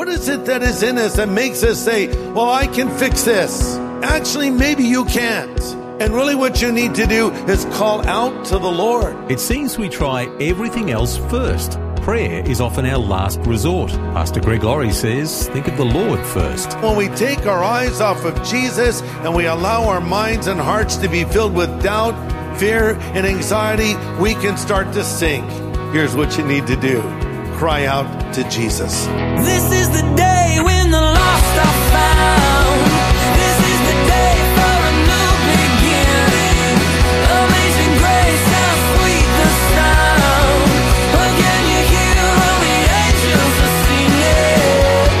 What is it that is in us that makes us say, Well, I can fix this? Actually, maybe you can't. And really, what you need to do is call out to the Lord. It seems we try everything else first. Prayer is often our last resort. Pastor Greg Laurie says, think of the Lord first. When we take our eyes off of Jesus and we allow our minds and hearts to be filled with doubt, fear, and anxiety, we can start to sink. Here's what you need to do cry out to Jesus. This is the day when the lost are found. This is the day for a new beginning. Amazing grace, how sweet the sound. Again, you hear all the angels are singing.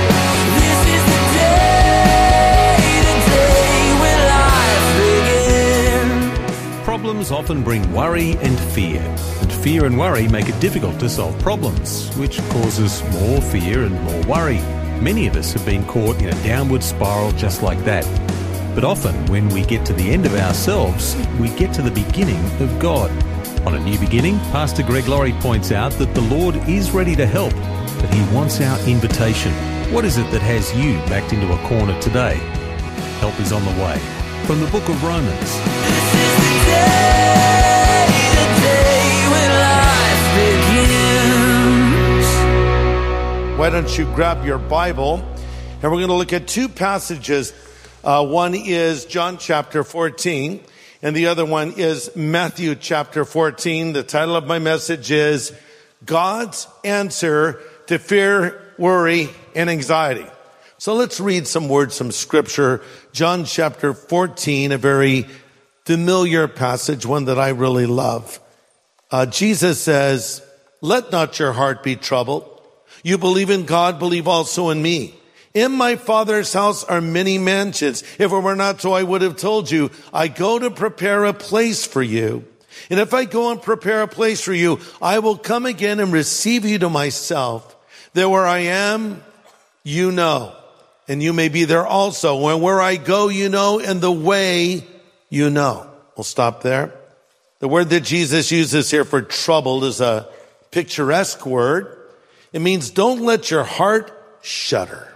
This is the day, the day when life begins. Problems often bring worry and fear, and fear and worry make it difficult to solve problems, which causes more fear and more worry. Many of us have been caught in a downward spiral just like that. But often, when we get to the end of ourselves, we get to the beginning of God. On a new beginning, Pastor Greg Laurie points out that the Lord is ready to help, but He wants our invitation. What is it that has you backed into a corner today? Help is on the way. From the book of Romans. Why don't you grab your Bible? And we're going to look at two passages. Uh, one is John chapter 14, and the other one is Matthew chapter 14. The title of my message is God's Answer to Fear, Worry, and Anxiety. So let's read some words from scripture. John chapter 14, a very familiar passage, one that I really love. Uh, Jesus says, let not your heart be troubled. You believe in God, believe also in me. In my father's house are many mansions. If it were not so, I would have told you, I go to prepare a place for you. And if I go and prepare a place for you, I will come again and receive you to myself. There where I am, you know, and you may be there also. When where I go, you know, and the way you know. We'll stop there. The word that Jesus uses here for troubled is a picturesque word. It means don't let your heart shudder.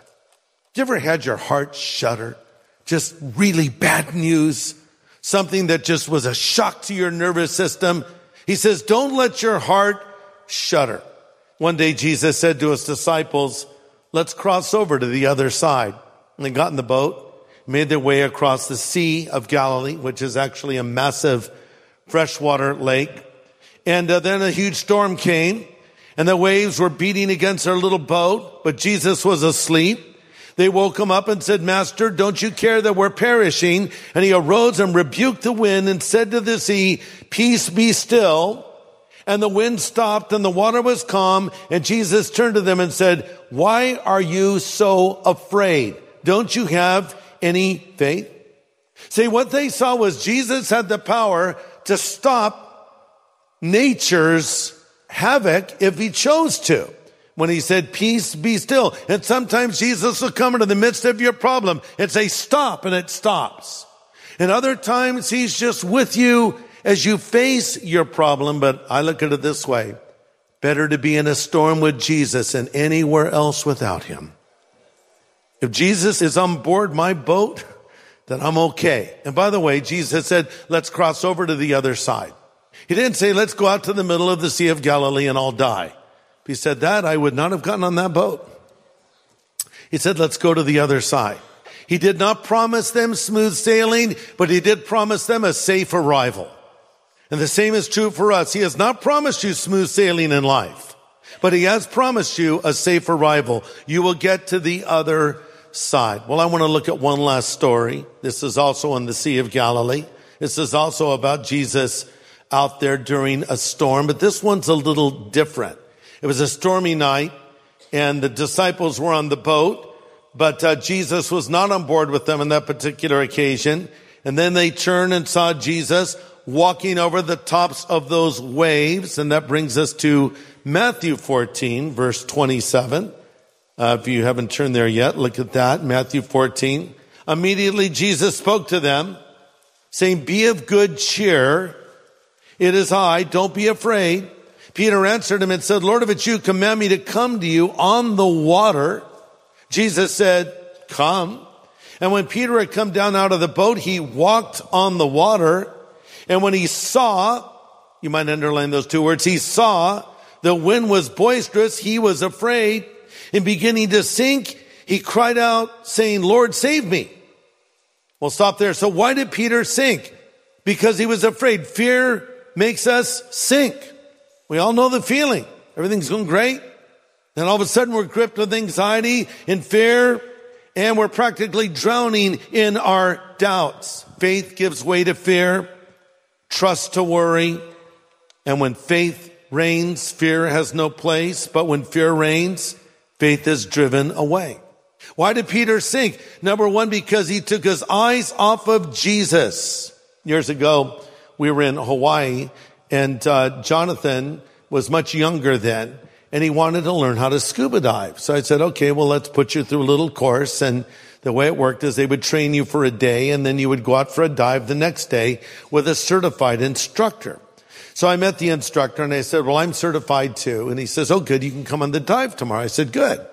You ever had your heart shudder? Just really bad news. Something that just was a shock to your nervous system. He says, don't let your heart shudder. One day Jesus said to his disciples, let's cross over to the other side. And they got in the boat, made their way across the Sea of Galilee, which is actually a massive freshwater lake. And uh, then a huge storm came and the waves were beating against their little boat, but Jesus was asleep. They woke him up and said, Master, don't you care that we're perishing? And he arose and rebuked the wind and said to the sea, peace be still. And the wind stopped and the water was calm. And Jesus turned to them and said, why are you so afraid? Don't you have any faith? See, what they saw was Jesus had the power to stop nature's havoc if he chose to. When he said, peace be still. And sometimes Jesus will come into the midst of your problem and say, stop, and it stops. And other times he's just with you as you face your problem. But I look at it this way. Better to be in a storm with Jesus than anywhere else without him. If Jesus is on board my boat, then I'm okay. And by the way, Jesus said, let's cross over to the other side. He didn't say, let's go out to the middle of the Sea of Galilee and all die. If he said that, I would not have gotten on that boat. He said, let's go to the other side. He did not promise them smooth sailing, but he did promise them a safe arrival. And the same is true for us. He has not promised you smooth sailing in life, but he has promised you a safe arrival. You will get to the other side. Well, I want to look at one last story. This is also on the Sea of Galilee. This is also about Jesus out there during a storm, but this one's a little different. It was a stormy night and the disciples were on the boat, but uh, Jesus was not on board with them on that particular occasion. And then they turned and saw Jesus walking over the tops of those waves. And that brings us to Matthew 14, verse 27. Uh, if you haven't turned there yet, look at that. Matthew 14. Immediately Jesus spoke to them saying, be of good cheer. It is I. Don't be afraid. Peter answered him and said, Lord, if it's you, command me to come to you on the water. Jesus said, come. And when Peter had come down out of the boat, he walked on the water. And when he saw, you might underline those two words, he saw the wind was boisterous. He was afraid and beginning to sink. He cried out saying, Lord, save me. We'll stop there. So why did Peter sink? Because he was afraid. Fear makes us sink. We all know the feeling. Everything's going great. Then all of a sudden we're gripped with anxiety and fear and we're practically drowning in our doubts. Faith gives way to fear, trust to worry. And when faith reigns, fear has no place. But when fear reigns, faith is driven away. Why did Peter sink? Number one, because he took his eyes off of Jesus. Years ago, we were in Hawaii and uh, Jonathan was much younger then and he wanted to learn how to scuba dive. So I said, okay, well, let's put you through a little course. And the way it worked is they would train you for a day and then you would go out for a dive the next day with a certified instructor. So I met the instructor and I said, well, I'm certified too. And he says, oh, good. You can come on the dive tomorrow. I said, good.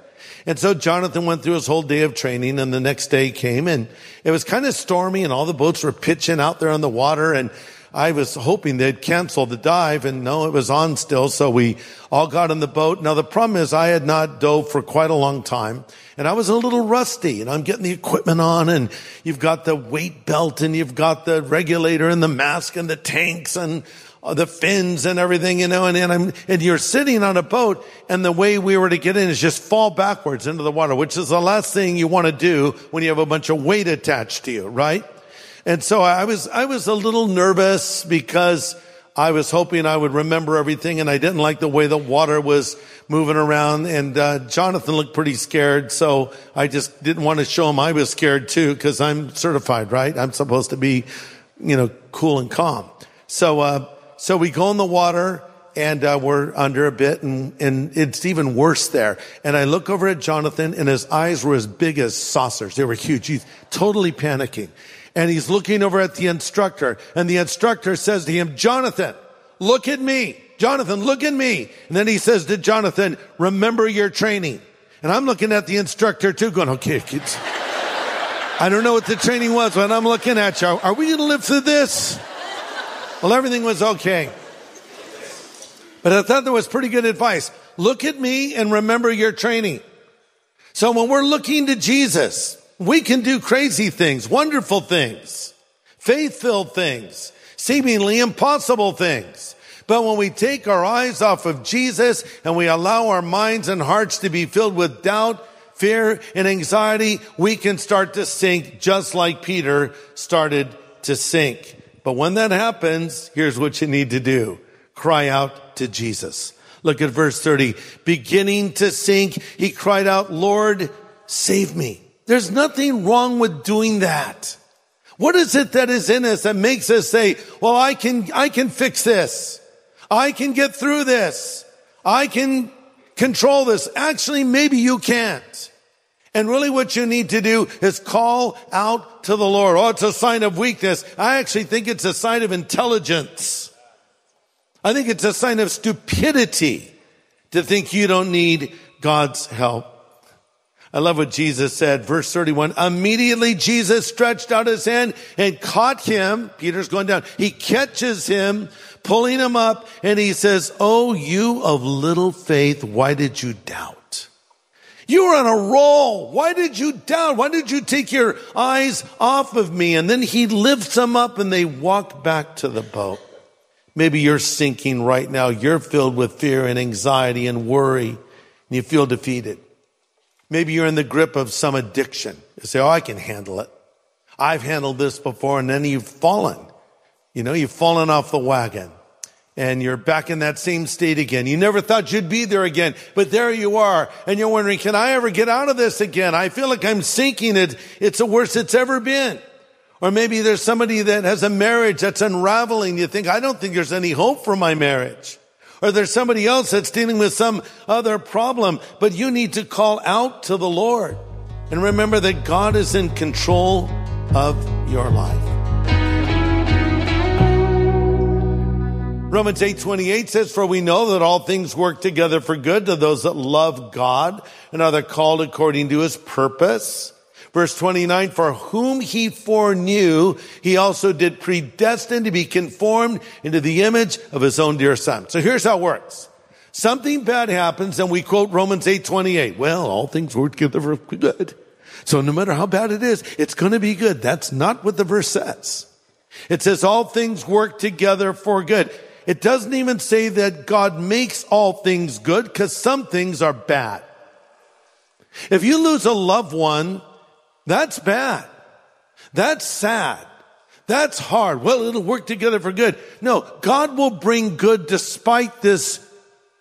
And so Jonathan went through his whole day of training and the next day came and it was kind of stormy and all the boats were pitching out there on the water and I was hoping they'd cancel the dive and no, it was on still. So we all got in the boat. Now the problem is I had not dove for quite a long time and I was a little rusty and I'm getting the equipment on and you've got the weight belt and you've got the regulator and the mask and the tanks and uh, the fins and everything, you know, and, and I'm, and you're sitting on a boat and the way we were to get in is just fall backwards into the water, which is the last thing you want to do when you have a bunch of weight attached to you, right? And so I was, I was a little nervous because I was hoping I would remember everything and I didn't like the way the water was moving around and, uh, Jonathan looked pretty scared. So I just didn't want to show him I was scared too because I'm certified, right? I'm supposed to be, you know, cool and calm. So, uh, so we go in the water and uh, we're under a bit and, and it's even worse there. And I look over at Jonathan and his eyes were as big as saucers. They were huge. He's totally panicking and he's looking over at the instructor and the instructor says to him, Jonathan, look at me. Jonathan, look at me. And then he says to Jonathan, remember your training. And I'm looking at the instructor too going, okay, kids. I don't know what the training was, but I'm looking at you. Are we going to live through this? Well, everything was okay. But I thought that was pretty good advice. Look at me and remember your training. So when we're looking to Jesus, we can do crazy things, wonderful things, faith-filled things, seemingly impossible things. But when we take our eyes off of Jesus and we allow our minds and hearts to be filled with doubt, fear, and anxiety, we can start to sink just like Peter started to sink. But when that happens, here's what you need to do. Cry out to Jesus. Look at verse 30. Beginning to sink, he cried out, Lord, save me. There's nothing wrong with doing that. What is it that is in us that makes us say, well, I can, I can fix this. I can get through this. I can control this. Actually, maybe you can't. And really what you need to do is call out to the Lord. Oh, it's a sign of weakness. I actually think it's a sign of intelligence. I think it's a sign of stupidity to think you don't need God's help. I love what Jesus said, verse 31. Immediately Jesus stretched out his hand and caught him. Peter's going down. He catches him, pulling him up, and he says, Oh, you of little faith, why did you doubt? You were on a roll. Why did you doubt? Why did you take your eyes off of me? And then he lifts them up and they walk back to the boat. Maybe you're sinking right now. You're filled with fear and anxiety and worry and you feel defeated. Maybe you're in the grip of some addiction. You say, Oh, I can handle it. I've handled this before. And then you've fallen. You know, you've fallen off the wagon. and you're back in that same state again. You never thought you'd be there again, but there you are. And you're wondering, can I ever get out of this again? I feel like I'm sinking it. It's the worst it's ever been. Or maybe there's somebody that has a marriage that's unraveling. You think, I don't think there's any hope for my marriage. Or there's somebody else that's dealing with some other problem, but you need to call out to the Lord. And remember that God is in control of your life. Romans 8:28 says for we know that all things work together for good to those that love God and are called according to his purpose. Verse 29 for whom he foreknew he also did predestine to be conformed into the image of his own dear son. So here's how it works. Something bad happens and we quote Romans 8:28. Well, all things work together for good. So no matter how bad it is, it's going to be good. That's not what the verse says. It says all things work together for good. It doesn't even say that God makes all things good because some things are bad. If you lose a loved one, that's bad. That's sad. That's hard. Well, it'll work together for good. No, God will bring good despite this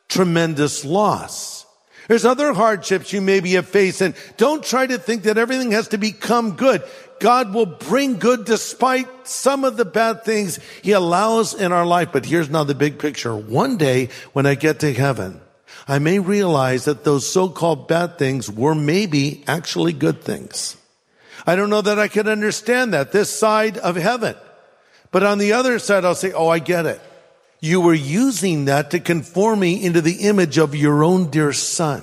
tremendous loss. There's other hardships you maybe have faced and don't try to think that everything has to become good. God will bring good despite some of the bad things he allows in our life. But here's now the big picture. One day when I get to heaven, I may realize that those so-called bad things were maybe actually good things. I don't know that I can understand that this side of heaven. But on the other side, I'll say, Oh, I get it. You were using that to conform me into the image of your own dear son.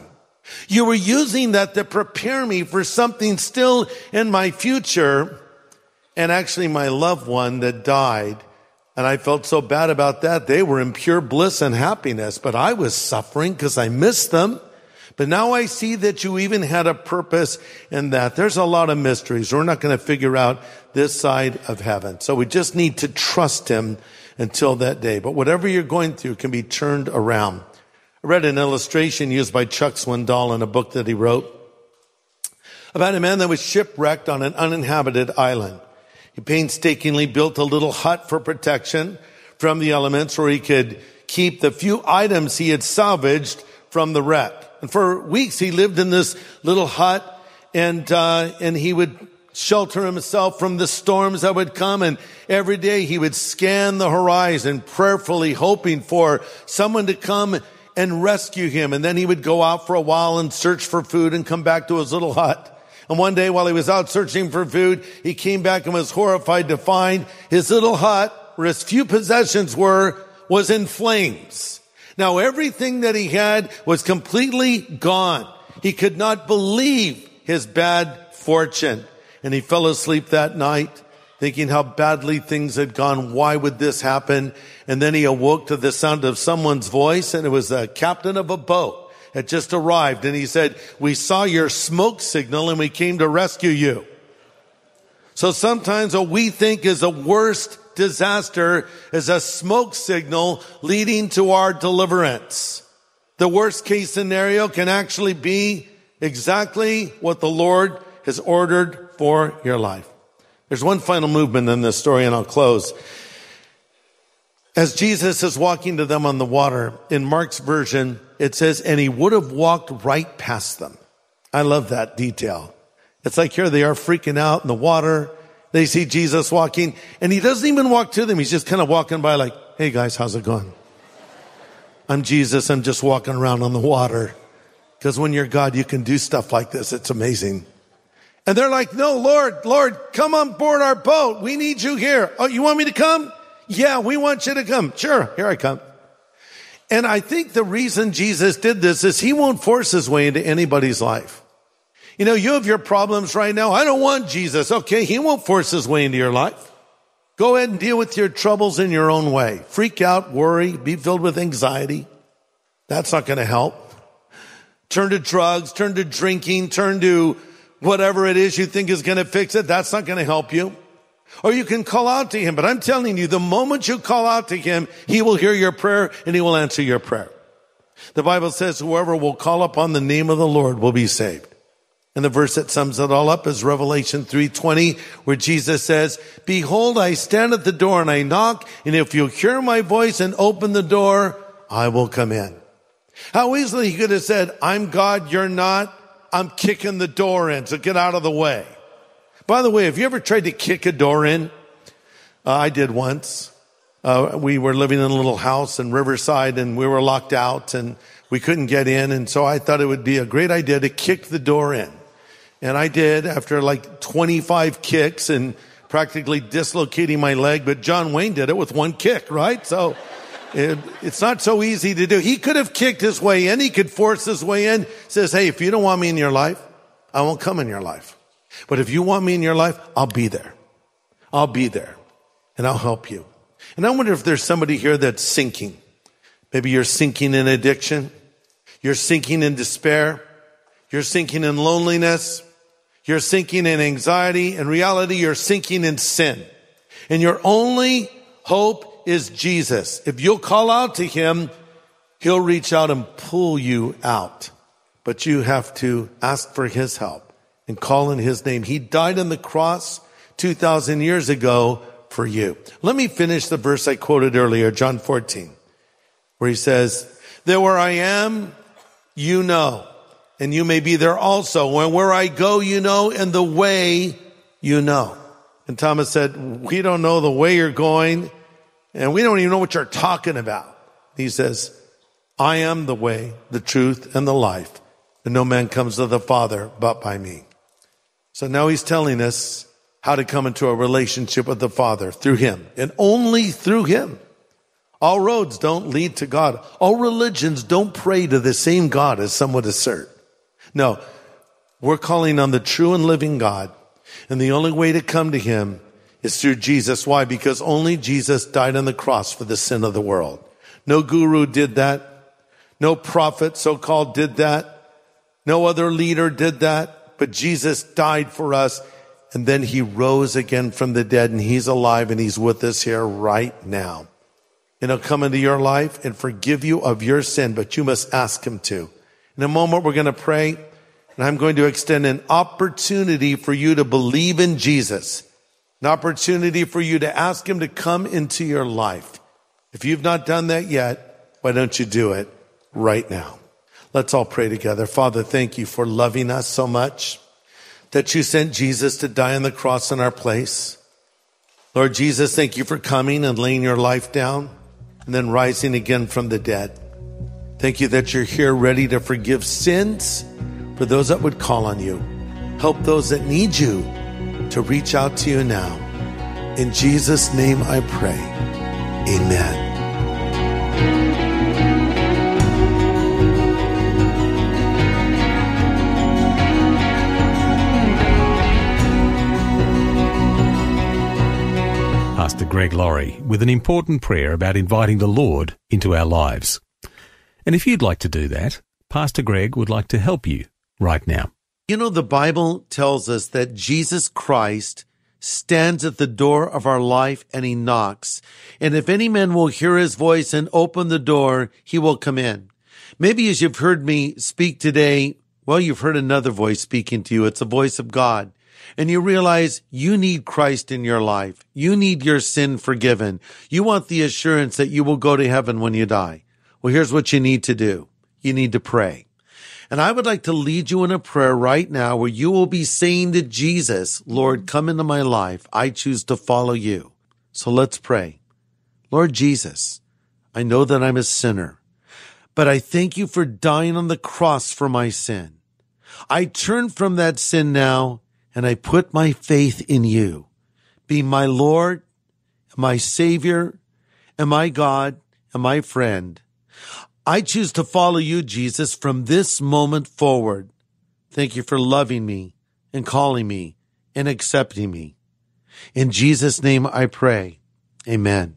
You were using that to prepare me for something still in my future. And actually my loved one that died, and I felt so bad about that. They were in pure bliss and happiness, but I was suffering because I missed them. But now I see that you even had a purpose in that. There's a lot of mysteries. We're not going to figure out this side of heaven. So we just need to trust him until that day. But whatever you're going through can be turned around. I read an illustration used by Chuck Swindoll in a book that he wrote about a man that was shipwrecked on an uninhabited island. He painstakingly built a little hut for protection from the elements where he could keep the few items he had salvaged from the wreck. And for weeks he lived in this little hut and, uh, and he would shelter himself from the storms that would come. And every day he would scan the horizon prayerfully hoping for someone to come and rescue him. And then he would go out for a while and search for food and come back to his little hut. And one day while he was out searching for food, he came back and was horrified to find his little hut where his few possessions were was in flames. Now everything that he had was completely gone. He could not believe his bad fortune. And he fell asleep that night thinking how badly things had gone. Why would this happen? And then he awoke to the sound of someone's voice and it was the captain of a boat had just arrived and he said, we saw your smoke signal and we came to rescue you. So sometimes what we think is the worst disaster is a smoke signal leading to our deliverance. The worst case scenario can actually be exactly what the Lord has ordered for your life. There's one final movement in this story and I'll close. As Jesus is walking to them on the water, in Mark's version, it says, and he would have walked right past them. I love that detail. It's like here they are freaking out in the water. They see Jesus walking and he doesn't even walk to them. He's just kind of walking by like, Hey guys, how's it going? I'm Jesus. I'm just walking around on the water. Cause when you're God, you can do stuff like this. It's amazing. And they're like, no, Lord, Lord, come on board our boat. We need you here. Oh, you want me to come? Yeah, we want you to come. Sure, here I come. And I think the reason Jesus did this is he won't force his way into anybody's life. You know, you have your problems right now. I don't want Jesus. Okay, he won't force his way into your life. Go ahead and deal with your troubles in your own way. Freak out, worry, be filled with anxiety. That's not going to help. Turn to drugs, turn to drinking, turn to whatever it is you think is going to fix it. That's not going to help you. Or you can call out to him. But I'm telling you, the moment you call out to him, he will hear your prayer and he will answer your prayer. The Bible says whoever will call upon the name of the Lord will be saved. And the verse that sums it all up is Revelation 3:20 where Jesus says, "Behold, I stand at the door and I knock, and if you hear my voice and open the door, I will come in." How easily he could have said, "I'm God, you're not. I'm kicking the door in, so get out of the way." By the way, have you ever tried to kick a door in? Uh, I did once. Uh, we were living in a little house in Riverside and we were locked out and we couldn't get in. And so I thought it would be a great idea to kick the door in. And I did after like 25 kicks and practically dislocating my leg. But John Wayne did it with one kick, right? So it, it's not so easy to do. He could have kicked his way in. He could force his way in. Says, Hey, if you don't want me in your life, I won't come in your life. But if you want me in your life, I'll be there. I'll be there and I'll help you. And I wonder if there's somebody here that's sinking. Maybe you're sinking in addiction. You're sinking in despair. You're sinking in loneliness. You're sinking in anxiety. In reality, you're sinking in sin. And your only hope is Jesus. If you'll call out to him, he'll reach out and pull you out. But you have to ask for his help and call in his name. He died on the cross 2,000 years ago for you. Let me finish the verse I quoted earlier, John 14, where he says, there where I am, you know, and you may be there also. When where I go, you know, and the way you know. And Thomas said, we don't know the way you're going and we don't even know what you're talking about. He says, I am the way, the truth, and the life. And no man comes to the Father but by me. So now he's telling us how to come into a relationship with the Father through him and only through him. All roads don't lead to God. All religions don't pray to the same God as some would assert. No, we're calling on the true and living God. And the only way to come to him is through Jesus. Why? Because only Jesus died on the cross for the sin of the world. No guru did that. No prophet, so called, did that. No other leader did that. But Jesus died for us. And then he rose again from the dead and he's alive and he's with us here right now. And he'll come into your life and forgive you of your sin, but you must ask him to. In a moment, we're going to pray and I'm going to extend an opportunity for you to believe in Jesus, an opportunity for you to ask him to come into your life. If you've not done that yet, why don't you do it right now? Let's all pray together. Father, thank you for loving us so much that you sent Jesus to die on the cross in our place. Lord Jesus, thank you for coming and laying your life down and then rising again from the dead. Thank you that you're here ready to forgive sins for those that would call on you. Help those that need you to reach out to you now. In Jesus' name I pray. Amen. Pastor Greg Laurie with an important prayer about inviting the Lord into our lives. And if you'd like to do that, Pastor Greg would like to help you right now. You know, the Bible tells us that Jesus Christ stands at the door of our life and he knocks. And if any man will hear his voice and open the door, he will come in. Maybe as you've heard me speak today, well, you've heard another voice speaking to you. It's the voice of God. And you realize you need Christ in your life. You need your sin forgiven. You want the assurance that you will go to heaven when you die. Well, here's what you need to do. You need to pray. And I would like to lead you in a prayer right now where you will be saying to Jesus, Lord, come into my life. I choose to follow you. So let's pray. Lord Jesus, I know that I'm a sinner, but I thank you for dying on the cross for my sin. I turn from that sin now and I put my faith in you. Be my Lord, my Savior, and my God, and my friend. I choose to follow you, Jesus, from this moment forward. Thank you for loving me and calling me and accepting me. In Jesus' name I pray. Amen.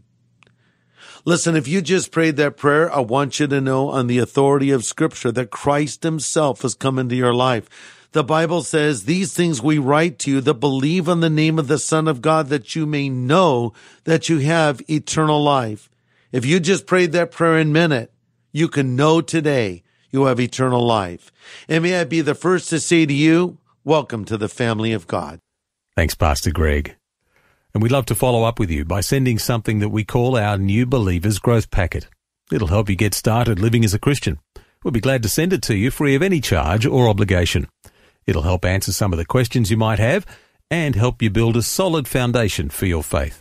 Listen, if you just prayed that prayer, I want you to know on the authority of scripture that Christ himself has come into your life. The Bible says, these things we write to you that believe on the name of the Son of God that you may know that you have eternal life. If you just prayed that prayer in a minute, you can know today you have eternal life. And may I be the first to say to you, Welcome to the family of God. Thanks, Pastor Greg. And we'd love to follow up with you by sending something that we call our New Believers Growth Packet. It'll help you get started living as a Christian. We'll be glad to send it to you free of any charge or obligation. It'll help answer some of the questions you might have and help you build a solid foundation for your faith.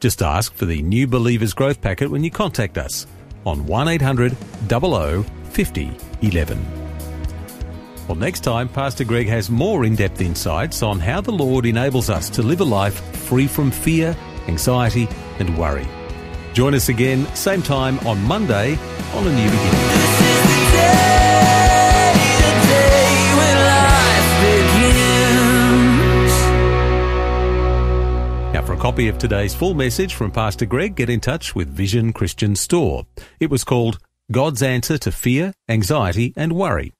Just ask for the New Believers Growth Packet when you contact us on 1800 00 50 11. Well, next time, Pastor Greg has more in depth insights on how the Lord enables us to live a life free from fear, anxiety, and worry. Join us again, same time on Monday on A New Beginning. Copy of today's full message from Pastor Greg, get in touch with Vision Christian Store. It was called God's Answer to Fear, Anxiety, and Worry.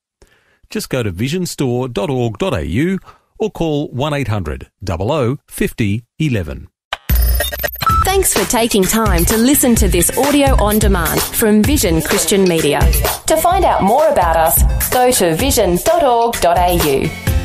Just go to visionstore.org.au or call 1800 00 50 11. Thanks for taking time to listen to this audio on demand from Vision Christian Media. To find out more about us, go to vision.org.au.